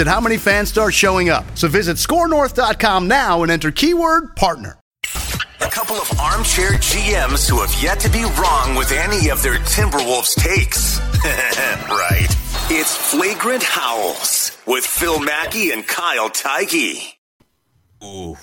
at how many fans start showing up. So visit scorenorth.com now and enter keyword partner. A couple of armchair GMs who have yet to be wrong with any of their Timberwolves takes. right. It's Flagrant Howls with Phil Mackey and Kyle Theige. Ooh,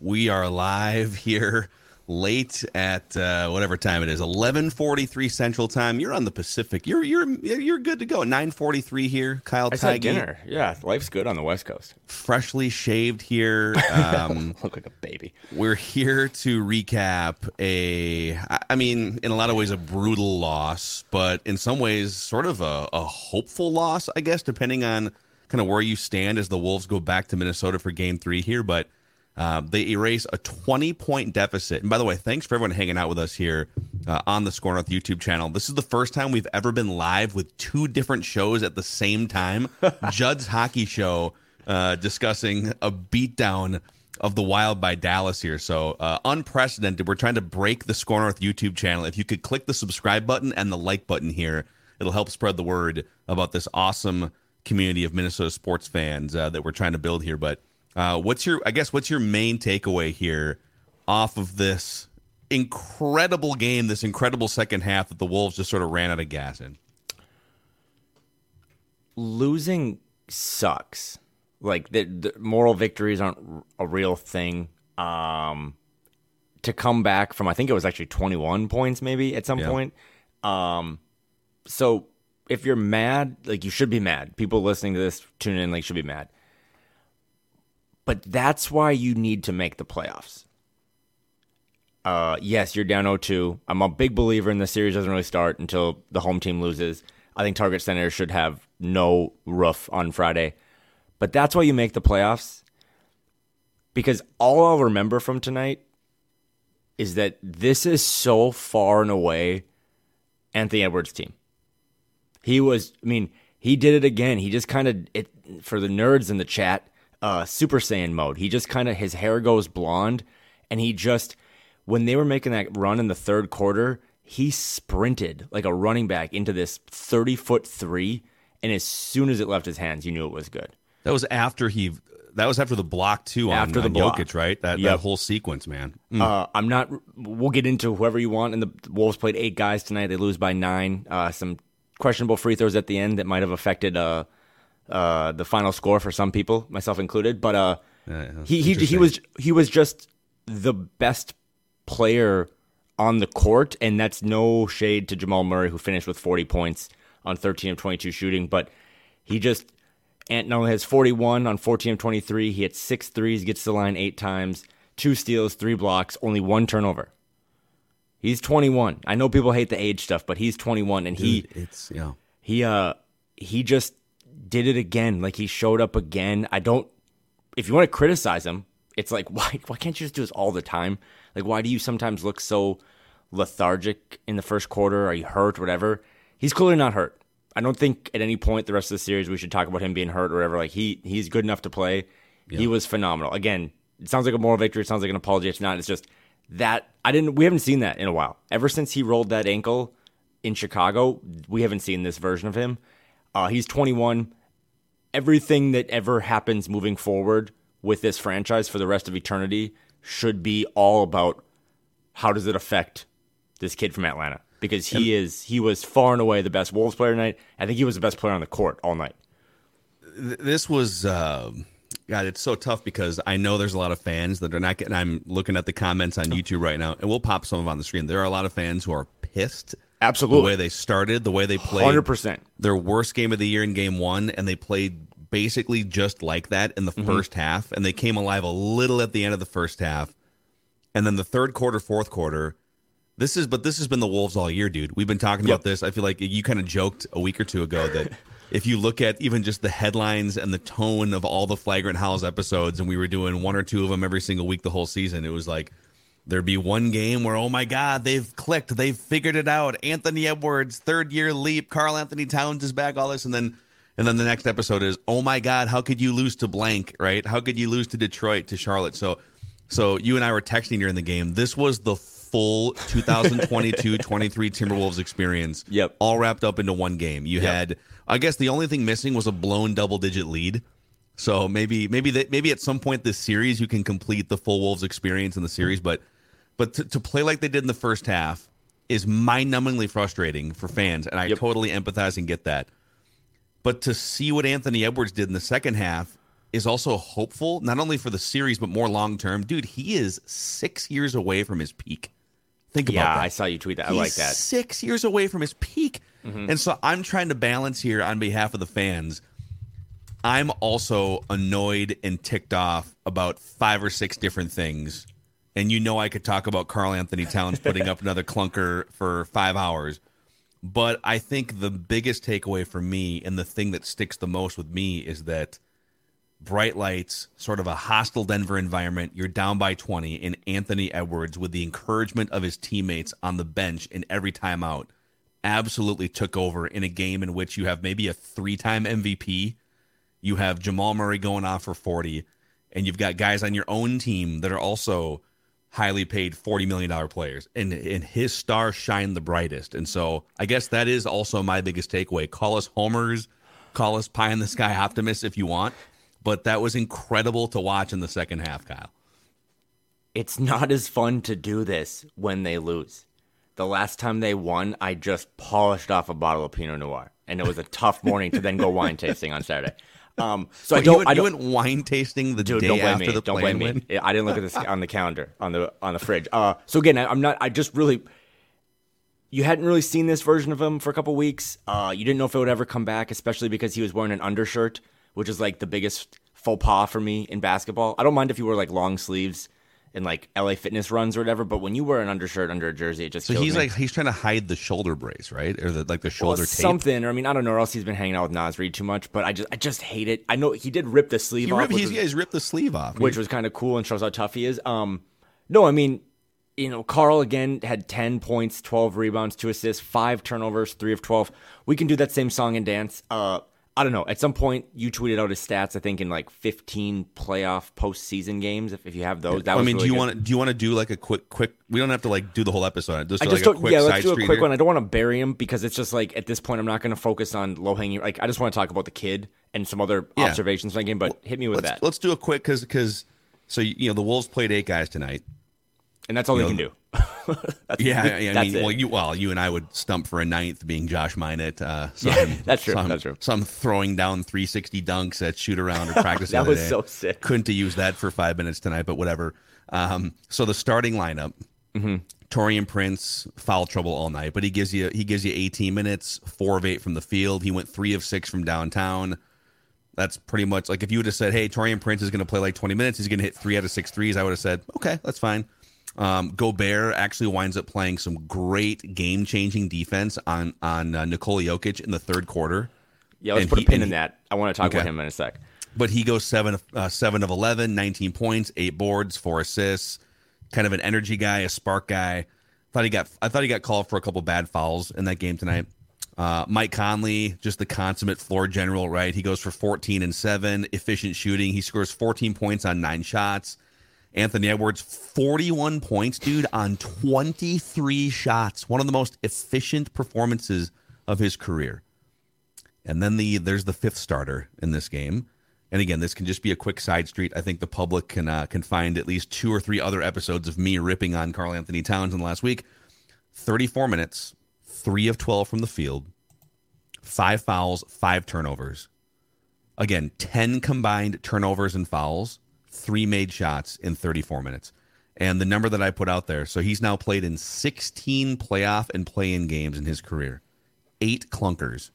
we are live here late at uh, whatever time it is 11:43 Central Time. You're on the Pacific. You're you're you're good to go. 9:43 here. Kyle I said dinner. Yeah, life's good on the West Coast. Freshly shaved here. Um, Look like a baby. we're here to recap a. I mean, in a lot of ways a brutal loss, but in some ways sort of a, a hopeful loss, I guess, depending on kind of where you stand as the Wolves go back to Minnesota for game three here. But uh, they erase a 20 point deficit. And by the way, thanks for everyone hanging out with us here uh, on the Score North YouTube channel. This is the first time we've ever been live with two different shows at the same time. Judd's hockey show uh, discussing a beatdown of the Wild by Dallas here. So uh, unprecedented. We're trying to break the Score North YouTube channel. If you could click the subscribe button and the like button here, it'll help spread the word about this awesome community of Minnesota sports fans uh, that we're trying to build here. But uh, what's your, I guess, what's your main takeaway here off of this incredible game, this incredible second half that the Wolves just sort of ran out of gas in? Losing sucks. Like the, the moral victories aren't a real thing. Um, to come back from, I think it was actually 21 points maybe at some Yeah. point. Um, so if you're mad, like you should be mad. People listening to this, tune in, like should be mad. But that's why you need to make the playoffs. Uh, yes, you're down 0-2. I'm a big believer in the series doesn't really start until the home team loses. I think Target Center should have no roof on Friday. But that's why you make the playoffs. Because all I'll remember from tonight is that this is so far and away Anthony Edwards' team. He was, I mean, he did it again. He just kind of, it for the nerds in the chat, uh, Super Saiyan mode. He just kind of, his hair goes blonde, and he just, when they were making that run in the third quarter, he sprinted like a running back into this 30 foot three. And as soon as it left his hands, you knew it was good. That was after he. That was after the block too on, After the on block. Jokic, right? That that whole sequence, man. Mm. Uh, I'm not. We'll get into whoever you want. And the Wolves played eight guys tonight. They lose by nine. Uh, some questionable free throws at the end that might have affected uh, the final score for some people, myself included. But uh, he he he was he was just the best player on the court, and that's no shade to Jamal Murray, who finished with 40 points on 13 of 22 shooting, but he just Ant now has 41 on 14 of 23. He hits six threes, gets to the line eight times, two steals, three blocks, only one turnover. He's 21. I know people hate the age stuff, but he's 21, and he it's yeah. he uh he just did it again. Like he showed up again. I don't. If you want to criticize him, it's like why why can't you just do this all the time? Like why do you sometimes look so lethargic in the first quarter? Are you hurt? Whatever. He's clearly not hurt. I don't think at any point the rest of the series we should talk about him being hurt or whatever. Like he he's good enough to play. He was phenomenal. Again, it sounds like a moral victory. It sounds like an apology. It's not. It's just that I didn't. We haven't seen that in a while. Ever since he rolled that ankle in Chicago, we haven't seen this version of him. Uh, he's 21. Everything that ever happens moving forward with this franchise for the rest of eternity should be all about how does it affect this kid from Atlanta because he is he was far and away the best Wolves player tonight. I think he was the best player on the court all night. Th- this was uh, God, it's so tough because I know there's a lot of fans that are not getting. I'm looking at the comments on YouTube right now, and we'll pop some of them on the screen. There are a lot of fans who are pissed. Absolutely. The way they started, the way they played. 100%. Their worst game of the year in game one, and they played basically just like that in the Mm-hmm. first half, and they came alive a little at the end of the first half. And then the third quarter, fourth quarter, this is, but this has been the Wolves all year, dude. We've been talking Yep. about this. I feel like you kind of joked a week or two ago that if you look at even just the headlines and the tone of all the Flagrant Howls episodes, and we were doing one or two of them every single week the whole season, it was like there'd be one game where, oh my God, they've clicked, they've figured it out. Anthony Edwards, third year leap, Karl-Anthony Towns is back, all this, and then. And then the next episode is, oh my God, how could you lose to blank, right? How could you lose to Detroit, to Charlotte? So so you and I were texting during the game. This was the full 2022-23 Timberwolves experience. Yep. All wrapped up into one game. You had I guess the only thing missing was a blown double-digit lead. So maybe maybe that maybe at some point this series you can complete the full Wolves experience in the series, but but to, to play like they did in the first half is mind-numbingly frustrating for fans, and I Yep. totally empathize and get that. But to see what Anthony Edwards did in the second half is also hopeful, not only for the series, but more long term. Dude, he is six years away from his peak. Think Yeah, about that. I saw you tweet that. I like that. Six years away from his peak. Mm-hmm. And so I'm trying to balance here on behalf of the fans. I'm also annoyed and ticked off about five or six different things. And you know I could talk about Karl-Anthony Towns putting up another clunker for five hours. But I think the biggest takeaway for me and the thing that sticks the most with me is that bright lights, sort of a hostile Denver environment, you're down by 20, and Anthony Edwards, with the encouragement of his teammates on the bench in every timeout, absolutely took over in a game in which you have maybe a three time MVP. You have Jamal Murray going off for 40, and you've got guys on your own team that are also highly paid $40 million players. And, and his star shined the brightest. And so I guess that is also my biggest takeaway. Call us homers, call us pie in the sky optimists if you want. But that was incredible to watch in the second half, Kyle. It's not as fun to do this when they lose. The last time they won, I just polished off a bottle of Pinot Noir, and it was a tough morning to then go wine tasting on Saturday. Um, so I don't. you, went, I don't went wine tasting the Dude, day don't blame after me. the Don't plane blame me. win? I didn't look at this on the calendar on the on the fridge. Uh, so again, I, I'm not. I just really. You hadn't really seen this version of him for a couple weeks. Uh, you didn't know if it would ever come back, especially because he was wearing an undershirt, which is like the biggest faux pas for me in basketball. I don't mind if you wear like long sleeves in like LA Fitness runs or whatever, but when you wear an undershirt under a jersey, it just So he's me. like he's trying to hide the shoulder brace, right? Or the like the Well, shoulder tape. something, or I mean, I don't know, or else he's been hanging out with Naz Reid too much. But I just, I just hate it. I know he did rip the sleeve He off, ripped, he's, was- yeah, he's ripped the sleeve off. which was kind of cool and shows how tough he is. Um, no, I mean, you know, Karl again had 10 points, 12 rebounds, two assists, five turnovers, three of 12. We can do that same song and dance. Uh, I don't know. At some point, you tweeted out his stats. I think in like 15 playoff postseason games. If, if you have those, that I mean, really do you want to do you want to do like a quick quick? We don't have to like do the whole episode. Just, I just a don't. quick Yeah, let's side do a quick here. one. I don't want to bury him because it's just like at this point, I'm not going to focus on low hanging. Like I just want to talk about the kid and some other Yeah. observations from the game. But hit me with Let's that, let's do a quick because because so you know the Wolves played eight guys tonight. And that's all you they know, can do. That's- Yeah, I, mean, it. well, you well, you and I would stump for a ninth, being Josh Minott. Uh, some, Yeah, that's true, Some, that's true. Some throwing down 360 dunks at shoot around or practice. That was day. so sick. Couldn't have used that for five minutes tonight, but whatever. Um, so the starting lineup: Mm-hmm. Taurean Prince, foul trouble all night, but he gives you he gives you 18 minutes, four of eight from the field. He went three of six from downtown. That's pretty much like if you would have said, "Hey, Taurean Prince is going to play like 20 minutes. He's going to hit three out of six threes," I would have said, "Okay, that's fine." Um, Gobert actually winds up playing some great game changing defense on on uh, Nikola Jokic in the third quarter. Yeah, let's And put he- a pin in he- that. I want to talk about him in a sec. But he goes seven of- uh, seven of 11, 19 points, eight boards, four assists. Kind of an energy guy, a spark guy. Thought he got I thought he got called for a couple bad fouls in that game tonight. Uh, Mike Conley, just the consummate floor general, right? He goes for 14 and 7, efficient shooting. He scores 14 points on nine shots. Anthony Edwards, 41 points, dude, on 23 shots. One of the most efficient performances of his career. And then the there's the fifth starter in this game. And again, this can just be a quick side street. I think the public can uh, can find at least two or three other episodes of me ripping on Karl-Anthony Towns in the last week. 34 minutes, three of 12 from the field, five fouls, five turnovers. Again, 10 combined turnovers and fouls, three made shots in 34 minutes. And the number that I put out there, so he's now played in 16 playoff and play in games in his career, eight clunkers.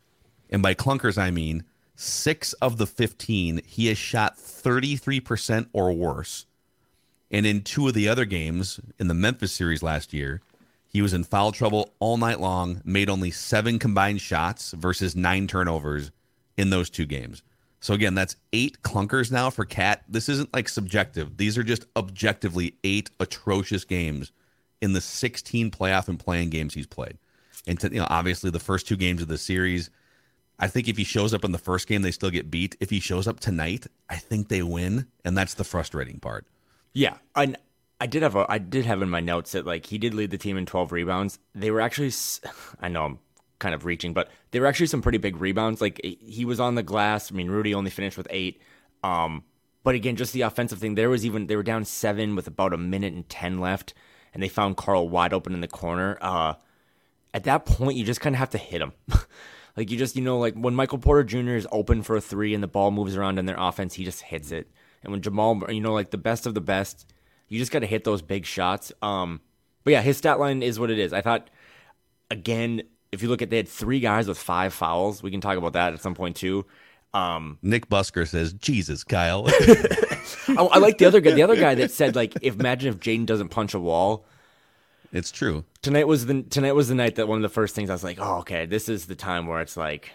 And by clunkers, I mean six of the 15, he has shot 33% or worse. And in two of the other games in the Memphis series last year, he was in foul trouble all night long, made only seven combined shots versus nine turnovers in those two games. So again, that's eight clunkers now for Cat. This isn't like subjective. These are just objectively eight atrocious games in the 16 playoff and playing games he's played. And to, you know, obviously the first two games of the series, I think if he shows up in the first game, they still get beat. If he shows up tonight, I think they win, and that's the frustrating part. Yeah, I I did have a I did have in my notes that like he did lead the team in 12 rebounds. They were actually I know I'm kind of reaching, but there were actually some pretty big rebounds. Like he was on the glass. I mean, Rudy only finished with 8. Um but again, just the offensive thing, there was even they were down 7 with about a minute and 10 left and they found Karl wide open in the corner. Uh at that point, you just kind of have to hit him. like you just, you know, like when Michael Porter Jr. is open for a 3 and the ball moves around in their offense, he just hits it. And when Jamal, you know, like the best of the best, you just got to hit those big shots. Um, but yeah, his stat line is what it is. I thought, again, if you look at, they had three guys with five fouls. We can talk about that at some point too. Um, Nick Busker says, "Jesus, Kyle." I, I, like the other guy. The other guy that said, like, if imagine if Jaden doesn't punch a wall. It's true. Tonight was the tonight was the night that one of the first things I was like, oh, okay, this is the time where it's like,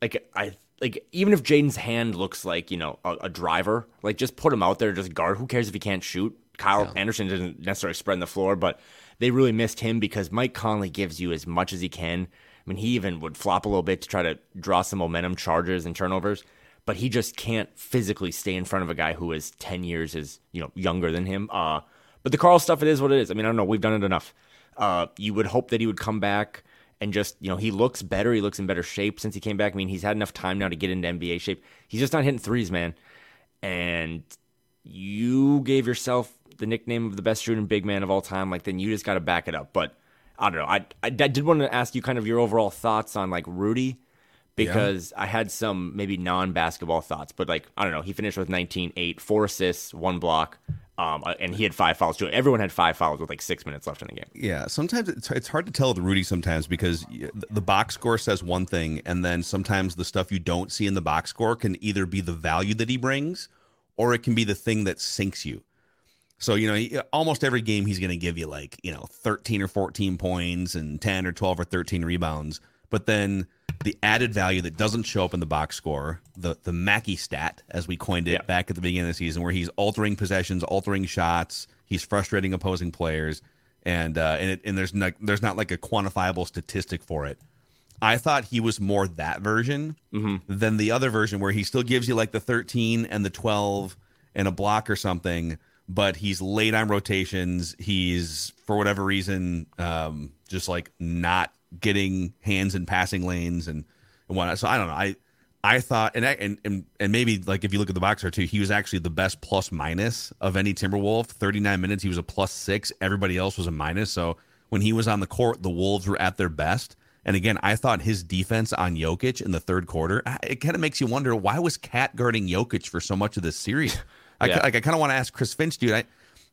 like I like even if Jaden's hand looks like you know a, a, driver, like just put him out there, just guard. Who cares if he can't shoot? Kyle yeah. Anderson didn't necessarily spread the floor, but they really missed him because Mike Conley gives you as much as he can. I mean, he even would flop a little bit to try to draw some momentum, charges and turnovers, but he just can't physically stay in front of a guy who is ten years is you know younger than him. Uh, but the Karl stuff, it is what it is. I mean, I don't know. We've done it enough. Uh, you would hope that he would come back and just you know he looks better. He looks in better shape since he came back. I mean, he's had enough time now to get into NBA shape. He's just not hitting threes, man. And you gave yourself the nickname of the best shooting big man of all time. Like then you just got to back it up. But I don't know. I, I, I did want to ask you kind of your overall thoughts on like Rudy because yeah. I had some maybe non basketball thoughts, but like I don't know. He finished with 19, 8, four assists, one block. Um, uh, and he had five fouls too. Everyone had five fouls with like six minutes left in the game. Yeah, sometimes it's, it's hard to tell with Rudy sometimes because the box score says one thing, and then sometimes the stuff you don't see in the box score can either be the value that he brings, or it can be the thing that sinks you. So you know, he, almost every game he's going to give you like you know thirteen or fourteen points and ten or twelve or thirteen rebounds, but then the added value that doesn't show up in the box score, the the Mackey stat, as we coined it yeah. back at the beginning of the season, where he's altering possessions, altering shots, he's frustrating opposing players, and uh, and it, and there's not there's not like a quantifiable statistic for it. I thought he was more that version mm-hmm. than the other version where he still gives you like the 13 and the 12 and a block or something, but he's late on rotations. He's for whatever reason um, just like not getting hands in passing lanes and, and whatnot. So I don't know. I I thought and and and and maybe like if you look at the boxer too, he was actually the best plus minus of any Timberwolf. Thirty nine minutes, he was a plus six. Everybody else was a minus. So when he was on the court, the Wolves were at their best. And again, I thought his defense on Jokic in the third quarter, it kind of makes you wonder why was Cat guarding Jokic for so much of this series. yeah. I, like I kind of want to ask Chris Finch, dude. I,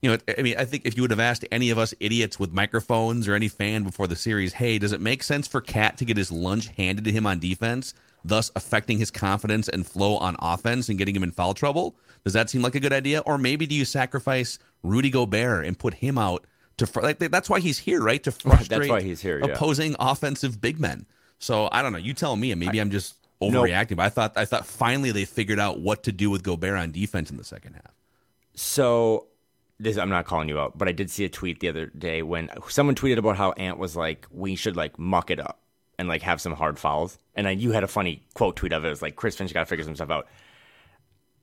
you know, I mean, I think if you would have asked any of us idiots with microphones or any fan before the series, hey, does it make sense for Cat to get his lunch handed to him on defense, thus affecting his confidence and flow on offense and getting him in foul trouble? Does that seem like a good idea? Or maybe do you sacrifice Rudy Gobert and put him out to fr- like that's why he's here, right? To frustrate that's why he's here, yeah. opposing offensive big men. So I don't know. You tell me, and maybe I, am just overreacting. Nope. But I thought I thought finally they figured out what to do with Gobert on defense in the second half. So this I'm not calling you out, but I did see a tweet the other day when someone tweeted about how Ant was like, we should like muck it up and like have some hard fouls. And I, you had a funny quote tweet of it. It was like, Chris Finch got to figure some stuff out.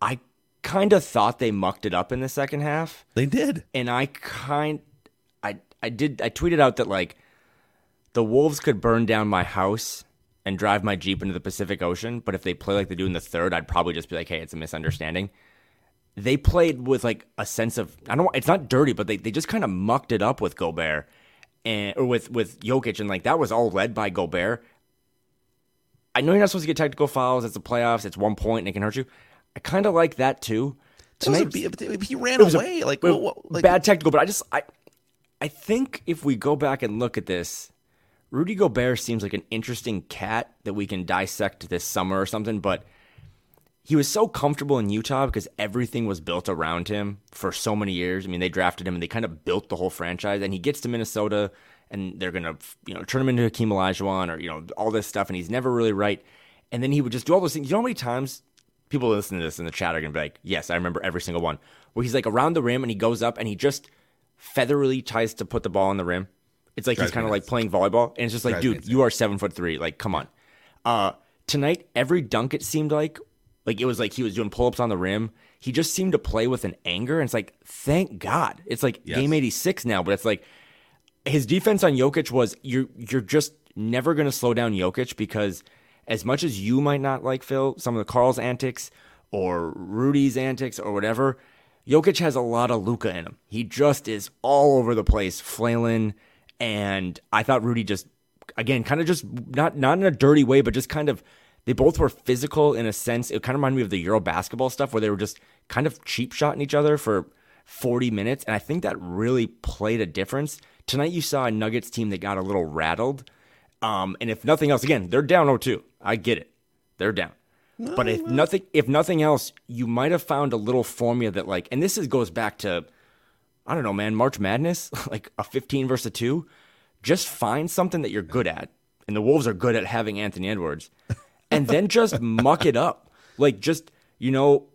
I kind of thought they mucked it up in the second half. They did. And I kind, I, I did, I tweeted out that like the Wolves could burn down my house and drive my Jeep into the Pacific Ocean. But if they play like they do in the third, I'd probably just be like, hey, it's a misunderstanding they played with like a sense of I don't it's not dirty, but they, they just kind of mucked it up with Gobert and or with with Jokic and like that was all led by Gobert. I know you're not supposed to get technical fouls. It's the playoffs. It's one point and it can hurt you. I kind of like that too. Tonight, he ran away. A, like, like bad technical, but I just I I think if we go back and look at this, Rudy Gobert seems like an interesting cat that we can dissect this summer or something, but he was so comfortable in Utah because everything was built around him for so many years. I mean, they drafted him and they kind of built the whole franchise. And he gets to Minnesota and they're gonna, you know, turn him into Hakeem Olajuwon or you know all this stuff, and he's never really right. And then he would just do all those things. You know how many times people listen to this in the chat are gonna be like, "Yes, I remember every single one." Where he's like around the rim and he goes up and he just featherly tries to put the ball on the rim. It's like Drives he's kind of like playing volleyball, and it's just like, Drives dude, you are seven foot three. Like, come on. Uh, tonight, every dunk it seemed like like it was like he was doing pull ups on the rim. He just seemed to play with an anger. And it's like, thank God. It's like yes. game 86 now, but it's like his defense on Jokic was you're you're just never gonna slow down Jokic because as much as you might not like Phil, some of the Karl's antics or Rudy's antics or whatever, Jokic has a lot of Luka in him. He just is all over the place, flailing. And I thought Rudy just again kind of just not not in a dirty way, but just kind of they both were physical in a sense. It kind of reminded me of the Euro basketball stuff where they were just kind of cheap shotting each other for 40 minutes. And I think that really played a difference. Tonight you saw a Nuggets team that got a little rattled. Um, and if nothing else, again, they're down 0-2. I get it. They're down. but if nothing if nothing else, you might have found a little formula that like and this is goes back to I don't know, man, March Madness, like a 15 versus a 2. Just find something that you're good at. And the Wolves are good at having Anthony Edwards and then just muck it up. Like just you know,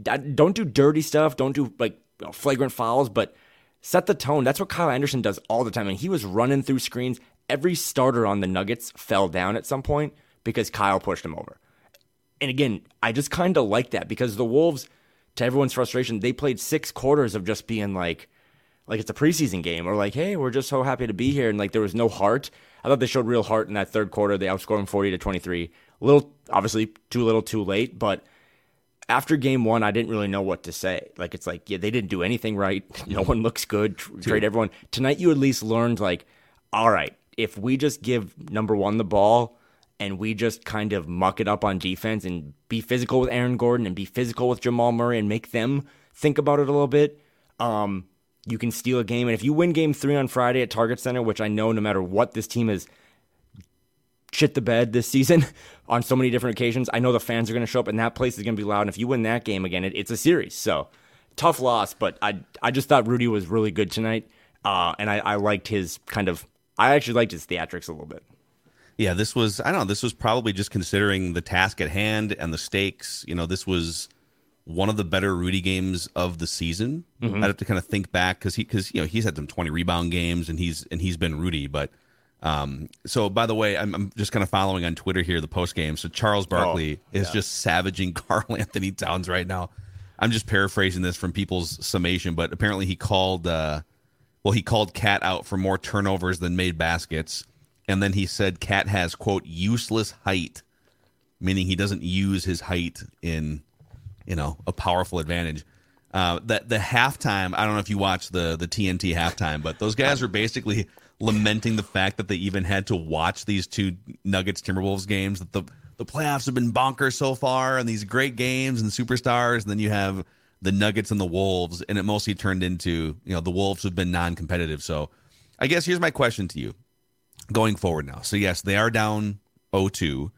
don't do dirty stuff. Don't do like you know, flagrant fouls, but set the tone. That's what Kyle Anderson does all the time. And he was running through screens. Every starter on the Nuggets fell down at some point because Kyle pushed him over. And again, I just kind of like that because the Wolves, to everyone's frustration, they played six quarters of just being like, like it's a preseason game or like, hey, we're just so happy to be here. And like there was no heart. I thought they showed real heart in that third quarter. They outscored them 40 to 23 a little obviously too little too late but after game one i didn't really know what to say like it's like yeah they didn't do anything right no one looks good trade everyone tonight you at least learned like all right if we just give number one the ball and we just kind of muck it up on defense and be physical with aaron gordon and be physical with jamal murray and make them think about it a little bit um, you can steal a game and if you win game three on friday at target center which i know no matter what this team is shit the bed this season on so many different occasions. I know the fans are going to show up, and that place is going to be loud. And if you win that game again, it, it's a series. So tough loss, but I I just thought Rudy was really good tonight, uh, and I, I liked his kind of. I actually liked his theatrics a little bit. Yeah, this was I don't know. This was probably just considering the task at hand and the stakes. You know, this was one of the better Rudy games of the season. Mm-hmm. I'd have to kind of think back because he because you know he's had some twenty rebound games and he's and he's been Rudy, but um, so by the way, I'm, I'm just kind of following on Twitter here the post game. So Charles Barkley oh, is just savaging Karl-Anthony Towns right now. I'm just paraphrasing this from people's summation, but apparently he called uh, well, he called Cat out for more turnovers than made baskets. And then he said Cat has quote useless height, meaning he doesn't use his height in, you know, a powerful advantage. Uh, that the halftime, I don't know if you watched the the TNT halftime, but those guys were basically lamenting the fact that they even had to watch these two Nuggets Timberwolves games. That the the playoffs have been bonkers so far, and these great games and superstars. And then you have the Nuggets and the Wolves, and it mostly turned into you know the Wolves have been non-competitive. So, I guess here's my question to you, going forward now. So yes, they are down 0-2,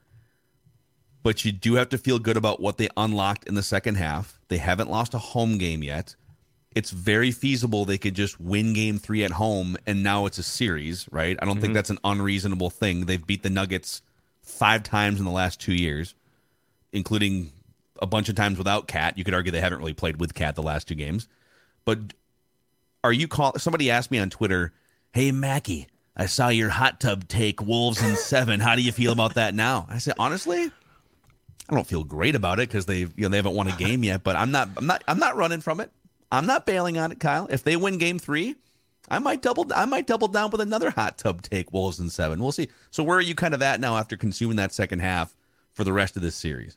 but you do have to feel good about what they unlocked in the second half. They haven't lost a home game yet it's very feasible they could just win game three at home and now it's a series, right? I don't mm-hmm. think that's an unreasonable thing. They've beat the Nuggets five times in the last two years, including a bunch of times without Cat. You could argue they haven't really played with Cat the last two games. But are you call somebody asked me on Twitter, Hey Mackey, I saw your hot tub take Wolves in seven. How do you feel about that now? I said, honestly, I don't feel great about it because they've you know they haven't won a game yet, but I'm not I'm not I'm not running from it. I'm not bailing on it, Kyle. If they win game three, I might double I might double down with another hot tub take Wolves in seven. We'll see. So where are you kind of at now after consuming that second half for the rest of this series?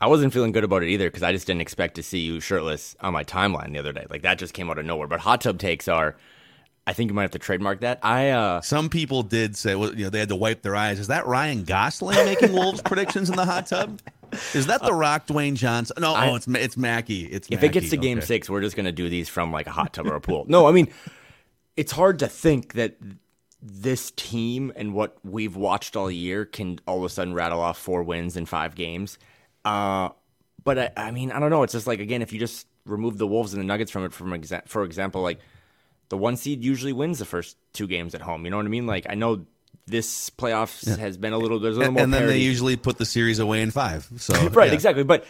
I wasn't feeling good about it either because I just didn't expect to see you shirtless on my timeline the other day. Like that just came out of nowhere. But hot tub takes are, I think you might have to trademark that. I uh Some people did say, well, you know, they had to wipe their eyes. Is that Ryan Gosling making Wolves predictions in the hot tub? Is that the Rock, Dwayne Johnson? No, I- oh, it's it's Mackey. It's if it gets to game Okay. six, we're just gonna do these from like a hot tub or a pool. No, I mean, it's hard to think that this team and what we've watched all year can all of a sudden rattle off four wins in five games. Uh, but I, I mean, I don't know. It's just like again, if you just remove the Wolves and the Nuggets from it, from exa- for example, like the one seed usually wins the first two games at home. You know what I mean? Like I know this playoffs has been a little there's a little And, more and then they usually put the series away in five. So right yeah. exactly but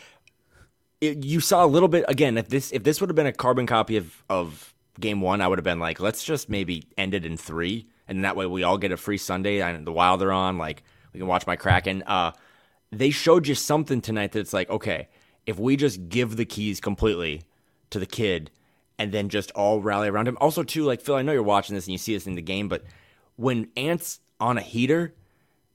it, you saw a little bit again if this if this would have been a carbon copy of of game one i would have been like let's just maybe end it in three and that way we all get a free sunday and the wild are on like we can watch my kraken uh they showed you something tonight that it's like okay if we just give the keys completely to the kid and then just all rally around him also too like phil i know you're watching this and you see this in the game but when ant's on a heater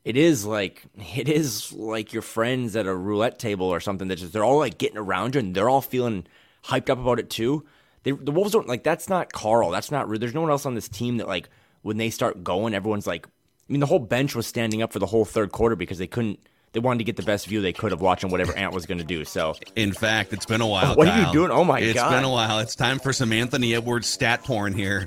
it is like it is like your friends at a roulette table or something that just they're all like getting around you and they're all feeling hyped up about it too. They, the Wolves don't like that's not Karl. That's not there's no one else on this team that like when they start going, everyone's like I mean the whole bench was standing up for the whole third quarter because they couldn't they wanted to get the best view they could of watching whatever Ant was going to do. So In fact, it's been a while. What are you doing? Oh, my It's God. It's been a while. It's time for some Anthony Edwards stat porn here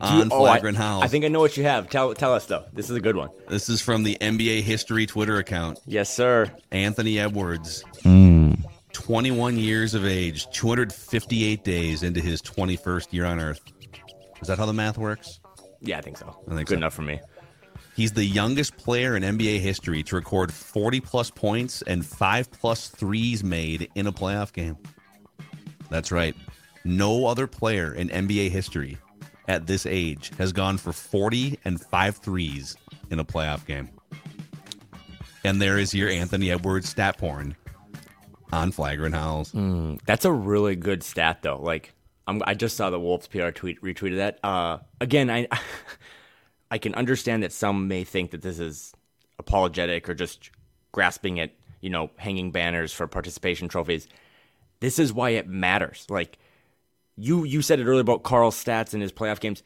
on Oh, I- Flagrant Howls. I think I know what you have. Tell tell us though. This is a good one. this is from the NBA History Twitter account. Yes, sir. Anthony Edwards, Hmm. 21 years of age, 258 days into his 21st year on Earth. Is that how the math works? Yeah, I think so. I think good so. enough for me. He's the youngest player in NBA history to record 40 plus points and 5 plus threes made in a playoff game. That's right. No other player in NBA history at this age has gone for 40 and 5 threes in a playoff game. And there is your Anthony Edwards stat porn on Flagrant Howls. That's a really good stat, though. Like, I'm, I just saw the Wolves PR tweet retweeted that. Uh, again, I I can understand that some may think that this is apologetic or just grasping at you know hanging banners for participation trophies. This is why it matters. Like you you said it earlier about Karl's stats in his playoff games.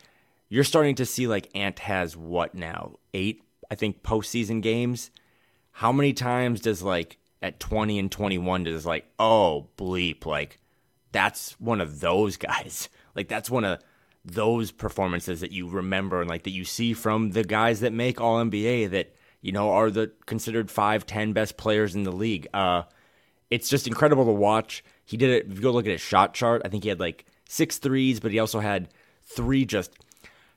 You're starting to see like Ant has what now eight I think postseason games how many times does like at 20 and 21 does like oh bleep like that's one of those guys like that's one of those performances that you remember and like that you see from the guys that make all nba that you know are the considered five ten best players in the league. Uh it's just incredible to watch. He did it if you go look at his shot chart i think he had like six threes but he also had three just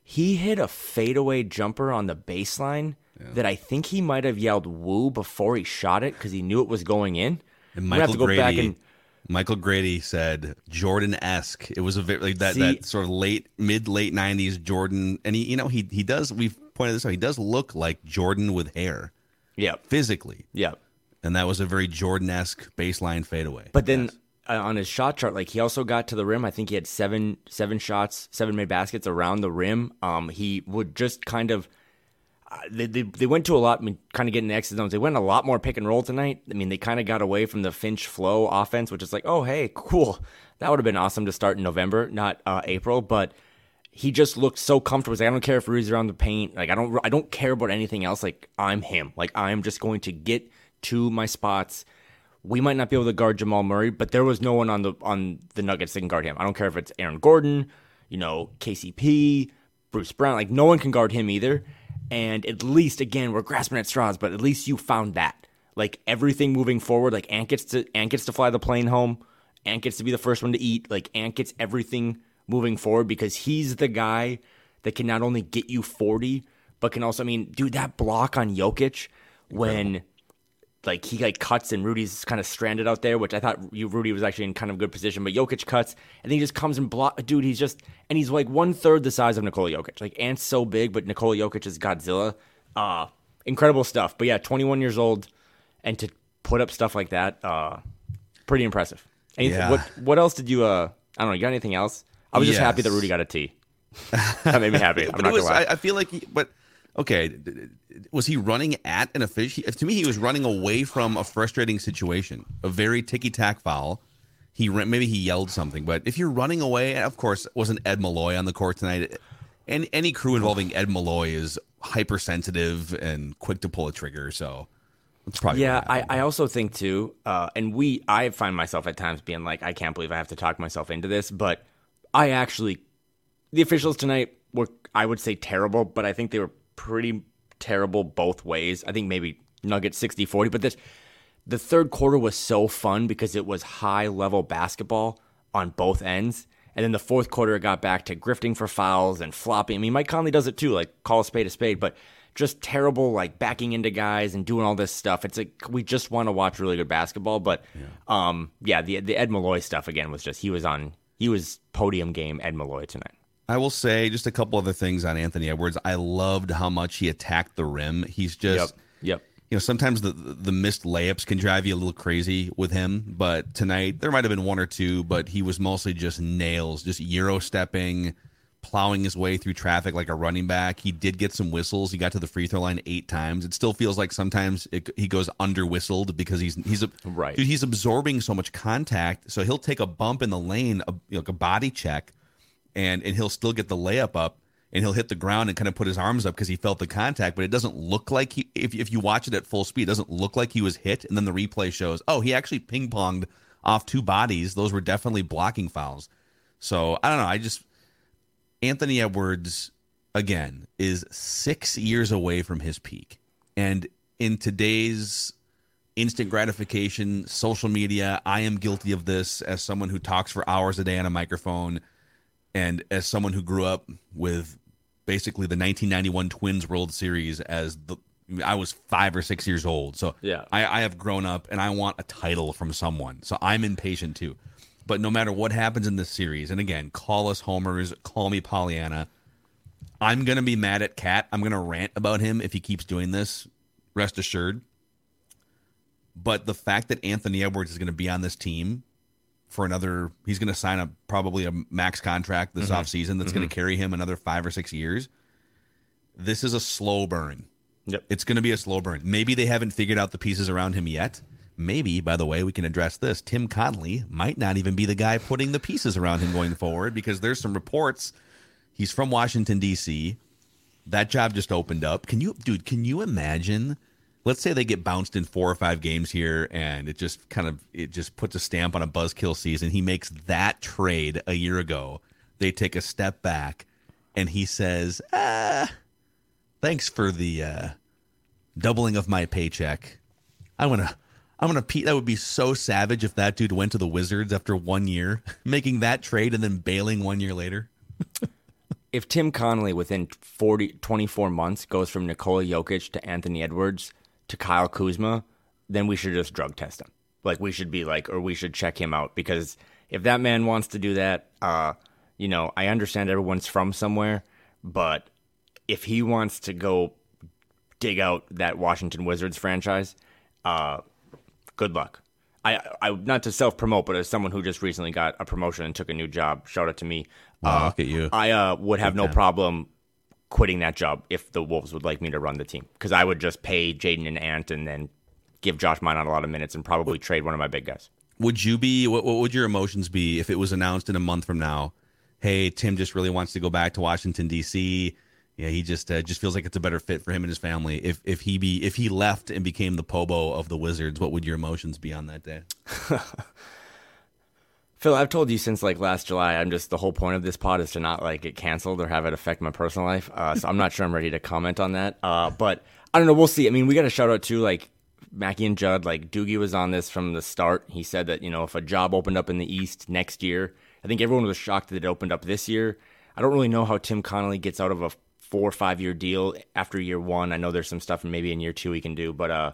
he hit a fadeaway jumper on the baseline that I think he might have yelled "woo" before he shot it because he knew it was going in. And Michael to go back Grady, and Michael Grady said Jordan esque. It was a very like that See- that sort of late mid late nineties Jordan, and he you know he he does we've pointed this out. He does look like Jordan with hair yeah, physically, yeah. and that was a very Jordan esque baseline fadeaway. But then uh, on his shot chart, like he also got to the rim. I think he had seven seven shots, seven made baskets around the rim. Um, he would just kind of. They, they, they went to a lot, I mean, kind of getting the exit zones. They went a lot more pick and roll tonight. I mean, they kind of got away from the Finch flow offense, which is like, oh, hey, cool. That would have been awesome to start in November, not uh, April. But he just looked so comfortable. Like, I don't care if Rudy's around the paint. Like I don't I don't care about anything else. Like I'm him. Like I'm just going to get to my spots. We might not be able to guard Jamal Murray, but there was no one on the on the Nuggets that can guard him. I don't care if it's Aaron Gordon, you know, KCP, Bruce Brown. Like no one can guard him either. And at least again, we're grasping at straws, but at least you found that. Like everything moving forward, like Ant gets to Ant gets to fly the plane home. Ant gets to be the first one to eat. Like Ant gets everything moving forward because he's the guy that can not only get you 40, but can also, I mean, dude, that block on Jokic when like he like cuts and Rudy's kind of stranded out there, which I thought you Rudy was actually in kind of good position, but Jokic cuts and then he just comes and block. Dude, he's just and he's like one third the size of Nikola Jokic. Like Ant's so big, but Nikola Jokic is Godzilla. Uh incredible stuff. But yeah, 21 years old and to put up stuff like that, uh pretty impressive. Anything, Yeah. What what else did you? uh I don't know. You got anything else? I was just happy that Rudy got a T. that made me happy. I'm not was, gonna lie. I, I feel like, he, but okay, was he running at an official? To me, he was running away from a frustrating situation, a very ticky tack foul. He maybe he yelled something, but if you're running away, of course, wasn't Ed Malloy on the court tonight. And any crew involving Ed Malloy is hypersensitive and quick to pull a trigger, so that's probably yeah, I. I also think too, uh, and we I find myself at times being like, I can't believe I have to talk myself into this, but I actually the officials tonight were I would say terrible, but I think they were pretty terrible both ways. I think maybe Nuggets 60-40, but this the third quarter was so fun because it was high level basketball on both ends. And then the fourth quarter it got back to grifting for fouls and flopping. I mean, Mike Conley does it too, like call a spade a spade, but just terrible, like backing into guys and doing all this stuff. It's like we just want to watch really good basketball. But yeah. um, yeah, the the Ed Malloy stuff again was just he was on he was podium game Ed Malloy tonight. I will say just a couple other things on Anthony Edwards. I loved how much he attacked the rim. He's just Yep. yep. you know sometimes the the missed layups can drive you a little crazy with him but tonight there might have been one or two but he was mostly just nails just euro stepping plowing his way through traffic like a running back he did get some whistles he got to the free throw line eight times it still feels like sometimes it, he goes under whistled because he's he's a Right. dude, he's absorbing so much contact so he'll take a bump in the lane a, you know, like a body check and and he'll still get the layup up and he'll hit the ground and kind of put his arms up because he felt the contact, but it doesn't look like he. If if you watch it at full speed, it doesn't look like he was hit, and then the replay shows, oh, he actually ping ponged off two bodies. Those were definitely blocking fouls. So I don't know. I just Anthony Edwards again is six years away from his peak, and in today's instant gratification, social media, I am guilty of this as someone who talks for hours a day on a microphone and as someone who grew up with basically the 1991 Twins World Series as the I was five or six years old, so Yeah. I, I have grown up and I want a title from someone, so I'm impatient too. But no matter what happens in this series, and again, call us homers, call me Pollyanna, I'm gonna be mad at Cat. I'm gonna rant about him if he keeps doing this. Rest assured. But the fact that Anthony Edwards is going to be on this team for another, he's going to sign a probably a max contract this mm-hmm. offseason that's going to mm-hmm. carry him another five or six years. This is a slow burn. Yep. It's going to be a slow burn. Maybe they haven't figured out the pieces around him yet. Maybe, by the way, we can address this. Tim Connolly might not even be the guy putting the pieces around him going forward because there's some reports. He's from Washington, D.C. That job just opened up. Can you, dude, can you imagine? Let's say they get bounced in four or five games here and it just kind of, it just puts a stamp on a buzzkill season. He makes that trade a year ago. They take a step back and he says, ah, thanks for the uh, doubling of my paycheck. I want to. I'm gonna. Pete, that would be so savage if that dude went to the Wizards after one year, making that trade and then bailing one year later. if Tim Connolly within 40, 24 months goes from Nikola Jokic to Anthony Edwards to Kyle Kuzma, then we should just drug test him. Like we should be like, or we should check him out because if that man wants to do that, uh, you know, I understand everyone's from somewhere, but if he wants to go dig out that Washington Wizards franchise, uh, good luck. I, I not to self promote, but as someone who just recently got a promotion and took a new job, shout out to me. Wow, look at you. I uh, would have no problem quitting that job if the Wolves would like me to run the team because I would just pay Jaden and Ant and then give Josh Minott a lot of minutes and probably trade one of my big guys. Would you be? What, what would your emotions be if it was announced in a month from now? Hey, Tim just really wants to go back to Washington D.C. Yeah, he just uh, just feels like it's a better fit for him and his family. If if he be if he left and became the POBO of the Wizards, what would your emotions be on that day? Phil, I've told you since like last July, I'm just the whole point of this pod is to not like get canceled or have it affect my personal life. Uh, so I'm not sure I'm ready to comment on that. Uh, but I don't know. We'll see. I mean, we got a shout out to like Mackey and Judd. Like Doogie was on this from the start. He said that you know if a job opened up in the East next year, I think everyone was shocked that it opened up this year. I don't really know how Tim Connolly gets out of a four or five year deal after year one. I know there's some stuff and maybe in year two he can do, but uh,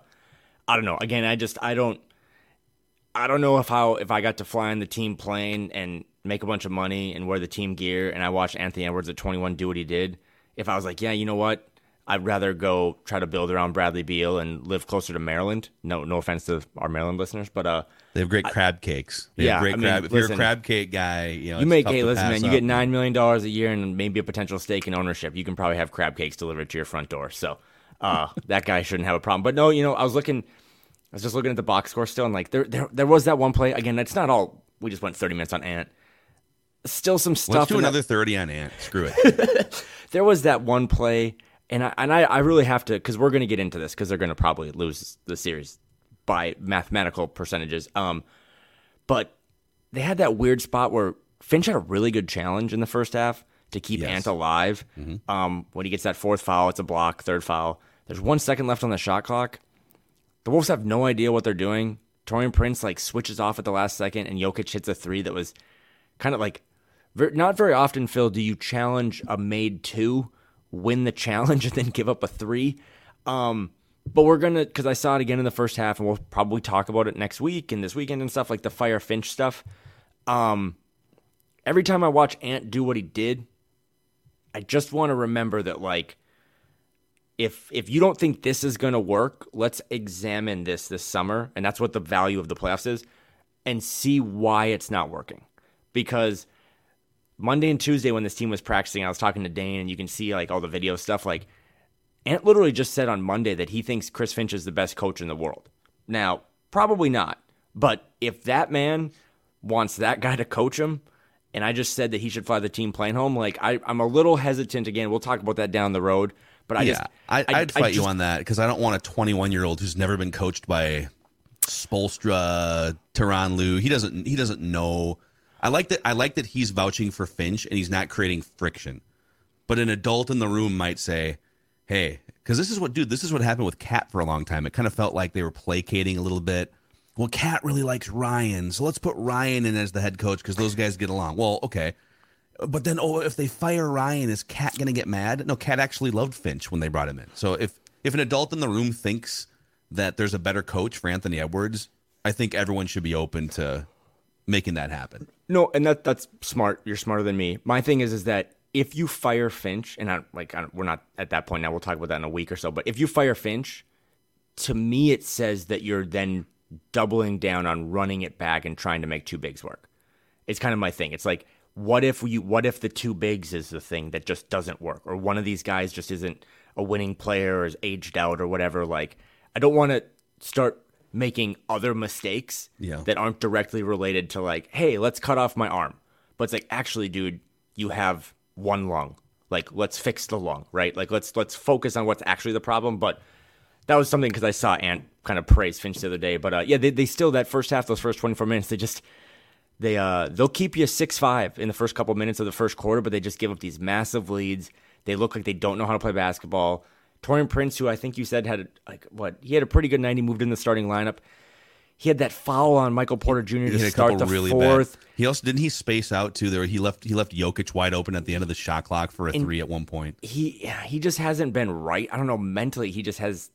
I don't know. Again, I just I don't I don't know if how if I got to fly in the team plane and make a bunch of money and wear the team gear and I watched Anthony Edwards at 21 do what he did. If I was like, yeah, you know what? I'd rather go try to build around Bradley Beal and live closer to Maryland. No, no offense to our Maryland listeners, but uh, They have great crab cakes. They Yeah, great I mean, crab. If you're a crab cake guy, you know you it's make tough hey, listen, man, you get nine million dollars a year and maybe a potential stake in ownership. You can probably have crab cakes delivered to your front door. So uh, that guy shouldn't have a problem. But no, you know, I was looking, I was just looking at the box score still, and like there, there, there was that one play. Again, it's not all. We just went thirty minutes on Ant. Still some stuff. Let's do in that- another thirty on Ant. Screw it. there was that one play, and I and I, I really have to because we're going to get into this because they're going to probably lose the series by mathematical percentages. Um, but they had that weird spot where Finch had a really good challenge in the first half to keep Yes. Ant alive. Um, when he gets that fourth foul, it's a block. Third foul. There's one second left on the shot clock. The Wolves have no idea what they're doing. Taurean Prince like switches off at the last second, and Jokic hits a three that was kind of like not very often. Phil, do you challenge a made two, win the challenge, and then give up a three? Um, but we're gonna because I saw it again in the first half, and we'll probably talk about it next week and this weekend and stuff like the Fire Finch stuff. Um, every time I watch Ant do what he did, I just want to remember that like if if you don't think this is going to work, let's examine this this summer, and that's what the value of the playoffs is, and see why it's not working. Because Monday and Tuesday when this team was practicing, I was talking to Dane, and you can see like all the video stuff. Like Ant literally just said on Monday that he thinks Chris Finch is the best coach in the world. Now, probably not, but if that man wants that guy to coach him, and I just said that he should fly the team plane home, like I, I'm a little hesitant. Again, we'll talk about that down the road. But I yeah, just, I, I- I'd I fight you just- on that because I don't want a 21 year old who's never been coached by Spoelstra, Tyronn Lue. He doesn't. He doesn't know. I like that. I like that he's vouching for Finch and he's not creating friction. But an adult in the room might say, "Hey, because this is what, dude. This is what happened with KAT for a long time. It kind of felt like they were placating a little bit. Well, KAT really likes Ryan, so let's put Ryan in as the head coach because those guys get along. Well, okay." But then, oh, if they fire Ryan, is KAT to get mad? No, KAT actually loved Finch when they brought him in. So if if an adult in the room thinks that there's a better coach for Anthony Edwards, I think everyone should be open to making that happen. No, and that that's smart. You're smarter than me. My thing is, is that if you fire Finch, and I like, I we're not at that point now. We'll talk about that in a week or so. But if you fire Finch, to me, it says that you're then doubling down on running it back and trying to make two bigs work. It's kind of my thing. It's like, what if we, what if the two bigs is the thing that just doesn't work, or one of these guys just isn't a winning player or is aged out or whatever? Like, I don't want to start making other mistakes Yeah. that aren't directly related to like, hey, let's cut off my arm. But it's like, actually, dude, you have one lung. Like, let's fix the lung, right? Like, let's let's focus on what's actually the problem. But that was something because I saw Ant kind of praise Finch the other day. But uh, yeah, they, they still that first half, those first twenty four minutes, they just they uh they'll keep you six five in the first couple minutes of the first quarter, but they just give up these massive leads. They look like they don't know how to play basketball. Taurean Prince, who I think you said had like what he had a pretty good night. He moved in the starting lineup. He had that foul on Michael Porter Jr. He to start the really fourth. bad. He also didn't he space out too. There he left he left Jokic wide open at the end of the shot clock for a three at one point. he he just hasn't been right. I don't know mentally. He just has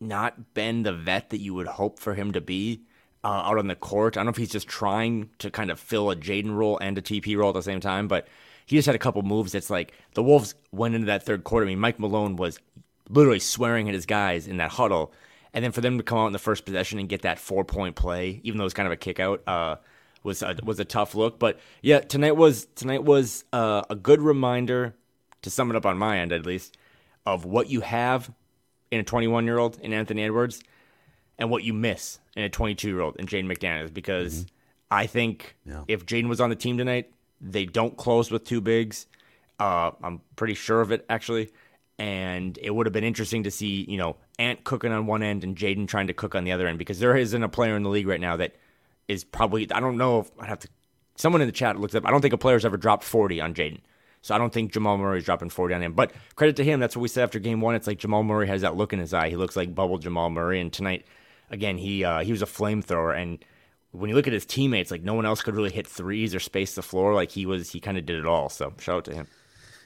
not been the vet that you would hope for him to be uh, out on the court. I don't know if he's just trying to kind of fill a Jaden role and a TP role at the same time, but he just had a couple moves. That's like the Wolves went into that third quarter. I mean, Mike Malone was literally swearing at his guys in that huddle, and then for them to come out in the first possession and get that four point play, even though it was kind of a kick out. Uh, was a, was a tough look, but yeah, tonight was tonight was uh, a good reminder to sum it up on my end at least, of what you have in a 21 year old in Anthony Edwards and what you miss in a 22 year old in Jaden McDaniels. Because I think Yeah. if Jaden was on the team tonight, they don't close with two bigs. Uh, I'm pretty sure of it actually. And it would have been interesting to see, you know, Ant cooking on one end and Jaden trying to cook on the other end because there isn't a player in the league right now that is probably, I don't know if I'd have to, someone in the chat looks up, I don't think a player's ever dropped 40 on Jaden. So I don't think Jamal Murray's dropping 40 on him. But credit to him, that's what we said after game one. It's like Jamal Murray has that look in his eye. He looks like bubble Jamal Murray. And tonight, again, he uh, he was a flamethrower. And when you look at his teammates, like no one else could really hit threes or space the floor. Like he was, he kind of did it all. So shout out to him.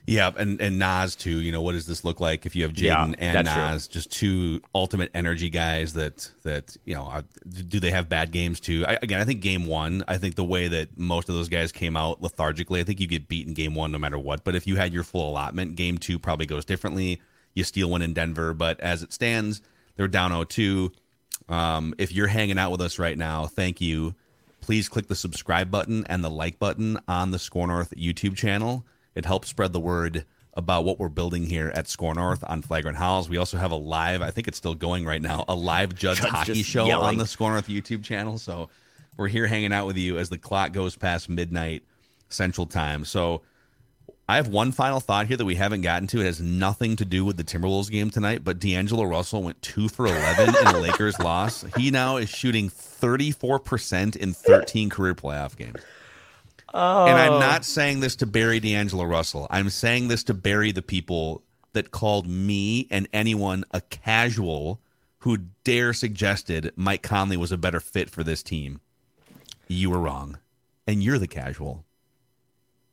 Yeah, and and Naz too. You know, what does this look like if you have Jaden Yeah, and that's true. Naz, just two ultimate energy guys that that you know are, do they have bad games too? I, again, I think game one. I think the way that most of those guys came out lethargically. I think you get beaten game one no matter what. But if you had your full allotment, game two probably goes differently. You steal one in Denver, but as it stands, they're down 0-2. Um, if you're hanging out with us right now, thank you. Please click the subscribe button and the like button on the Score North YouTube channel. It helps spread the word about what we're building here at Score North on Flagrant Howls. We also have a live, I think it's still going right now, a live Judge, Judge hockey show on the Score North YouTube channel. So we're here hanging out with you as the clock goes past midnight Central Time. So I have one final thought here that we haven't gotten to. It has nothing to do with the Timberwolves game tonight, but D'Angelo Russell went two for 11 in the Lakers loss. He now is shooting 34% in 13 career playoff games. Oh. And I'm oh. not saying this to bury D'Angelo Russell. I'm saying this to bury the people that called me and anyone a casual who dare suggested Mike Conley was a better fit for this team. You were wrong. And you're the casual.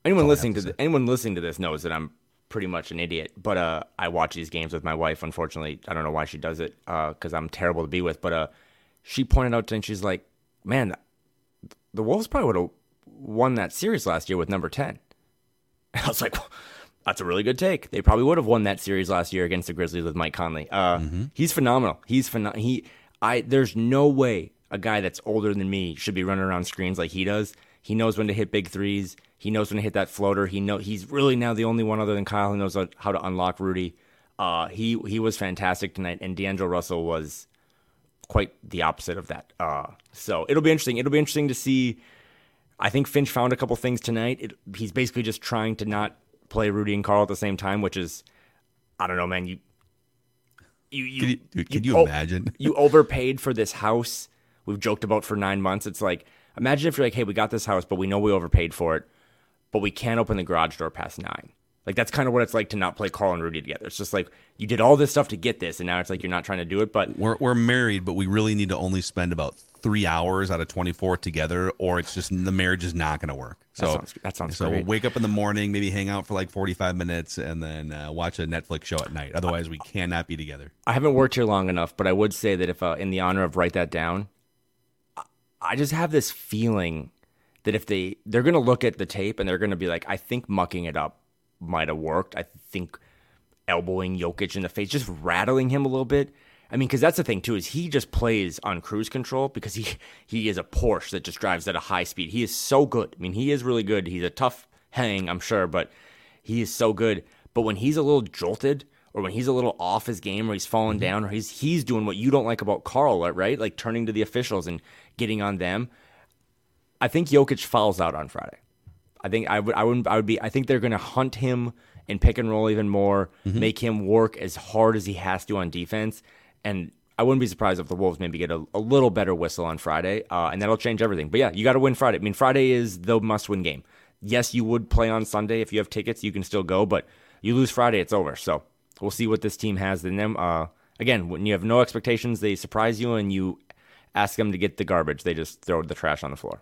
Anyone listening to th- anyone listening to this knows that I'm pretty much an idiot. But uh, I watch these games with my wife. Unfortunately, I don't know why she does it because I'm terrible to be with. But uh, she pointed out to me, she's like, "Man, the Wolves probably would have won that series last year with number ten." And I was like, "That's a really good take. They probably would have won that series last year against the Grizzlies with Mike Conley. Uh, He's phenomenal. He's phenom- He, I. There's no way a guy that's older than me should be running around screens like he does. He knows when to hit big threes. He knows when to hit that floater. He know he's really now the only one other than Kyle who knows how- to unlock Rudy. Uh, he he was fantastic tonight, and D'Angelo Russell was quite the opposite of that. Uh, so it'll be interesting. It'll be interesting to see. I think Finch found a couple things tonight. It, he's basically just trying to not play Rudy and Karl at the same time, which is, I don't know, man. You, you, you, Could you, could you oh, imagine? you overpaid for this house we've joked about for nine months. It's like, imagine if you're like, hey, we got this house, but we know we overpaid for it, but we can't open the garage door past nine. Like that's kind of what it's like to not play Karl and Rudy together. It's just like you did all this stuff to get this, and now it's like you're not trying to do it. But We're, we're married, but we really need to only spend about three hours out of 24 together, or it's just the marriage is not going to work. So That sounds- that sounds so great. we'll wake up in the morning, maybe hang out for like 45 minutes, and then uh, watch a Netflix show at night. Otherwise, we cannot be together. I haven't worked here long enough, but I would say that if, uh, in the honor of write that down, I just have this feeling that if they they're going to look at the tape and they're going to be like, I think mucking it up might have worked. I think elbowing Jokic in the face, just rattling him a little bit. I mean, because that's the thing too is he just plays on cruise control because he he is a Porsche that just drives at a high speed. He is so good. I mean, he is really good. He's a tough hang, I'm sure, but he is so good. But when he's a little jolted or when he's a little off his game or he's falling mm-hmm. down or he's he's doing what you don't like about Karl, right? Like turning to the officials and getting on them. I think Jokic fouls out on Friday. I think I would I wouldn't I would be I think they're going to hunt him and pick and roll even more, make him work as hard as he has to on defense, and I wouldn't be surprised if the Wolves maybe get a, a little better whistle on Friday, uh, and that'll change everything. But yeah, you got to win Friday. I mean, Friday is the must-win game. Yes, you would play on Sunday if you have tickets, you can still go, but you lose Friday, it's over. So we'll see what this team has in them. Uh, again, when you have no expectations, they surprise you, and you ask them to get the garbage. They just throw the trash on the floor.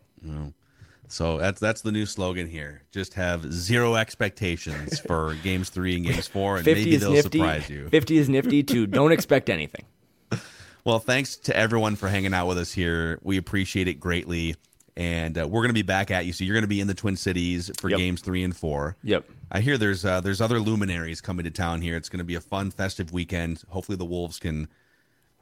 So that's that's the new slogan here. Just have zero expectations for games three and games four, and maybe they'll nifty. surprise you. 50 is nifty too. don't expect anything. Well, thanks to everyone for hanging out with us here. We appreciate it greatly. And uh, we're going to be back at you. So you're going to be in the Twin Cities for Yep. games three and four. Yep. I hear there's uh, there's other luminaries coming to town here. It's going to be a fun, festive weekend. Hopefully, the Wolves can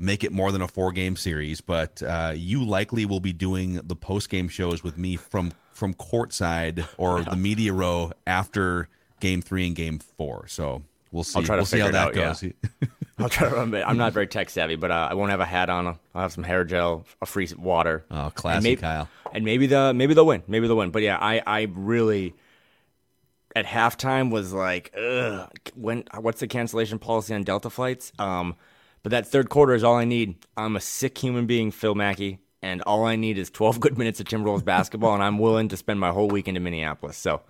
make it more than a four game series. But uh, you likely will be doing the post game shows with me from from courtside or the media row after game three and game four. So we'll see. I'll try to we'll see how figure that out, goes. I'll try to remember. I'm not very tech savvy, but uh, I won't have a hat on. I'll have some hair gel, a free water. Oh, And maybe, Kyle. And maybe the maybe they'll win. Maybe they'll win. But yeah, I I really at halftime was like, ugh, when what's the cancellation policy on Delta flights? Um, but that third quarter is all I need. I'm a sick human being, Phil Mackey, and all I need is 12 good minutes of Timberwolves basketball, and I'm willing to spend my whole weekend in Minneapolis. So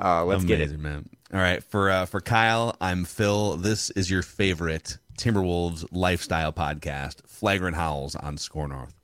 uh, let's get it. Man. All right, for uh, for Kyle, I'm Phil. This is your favorite Timberwolves lifestyle podcast, Flagrant Howls on Score North.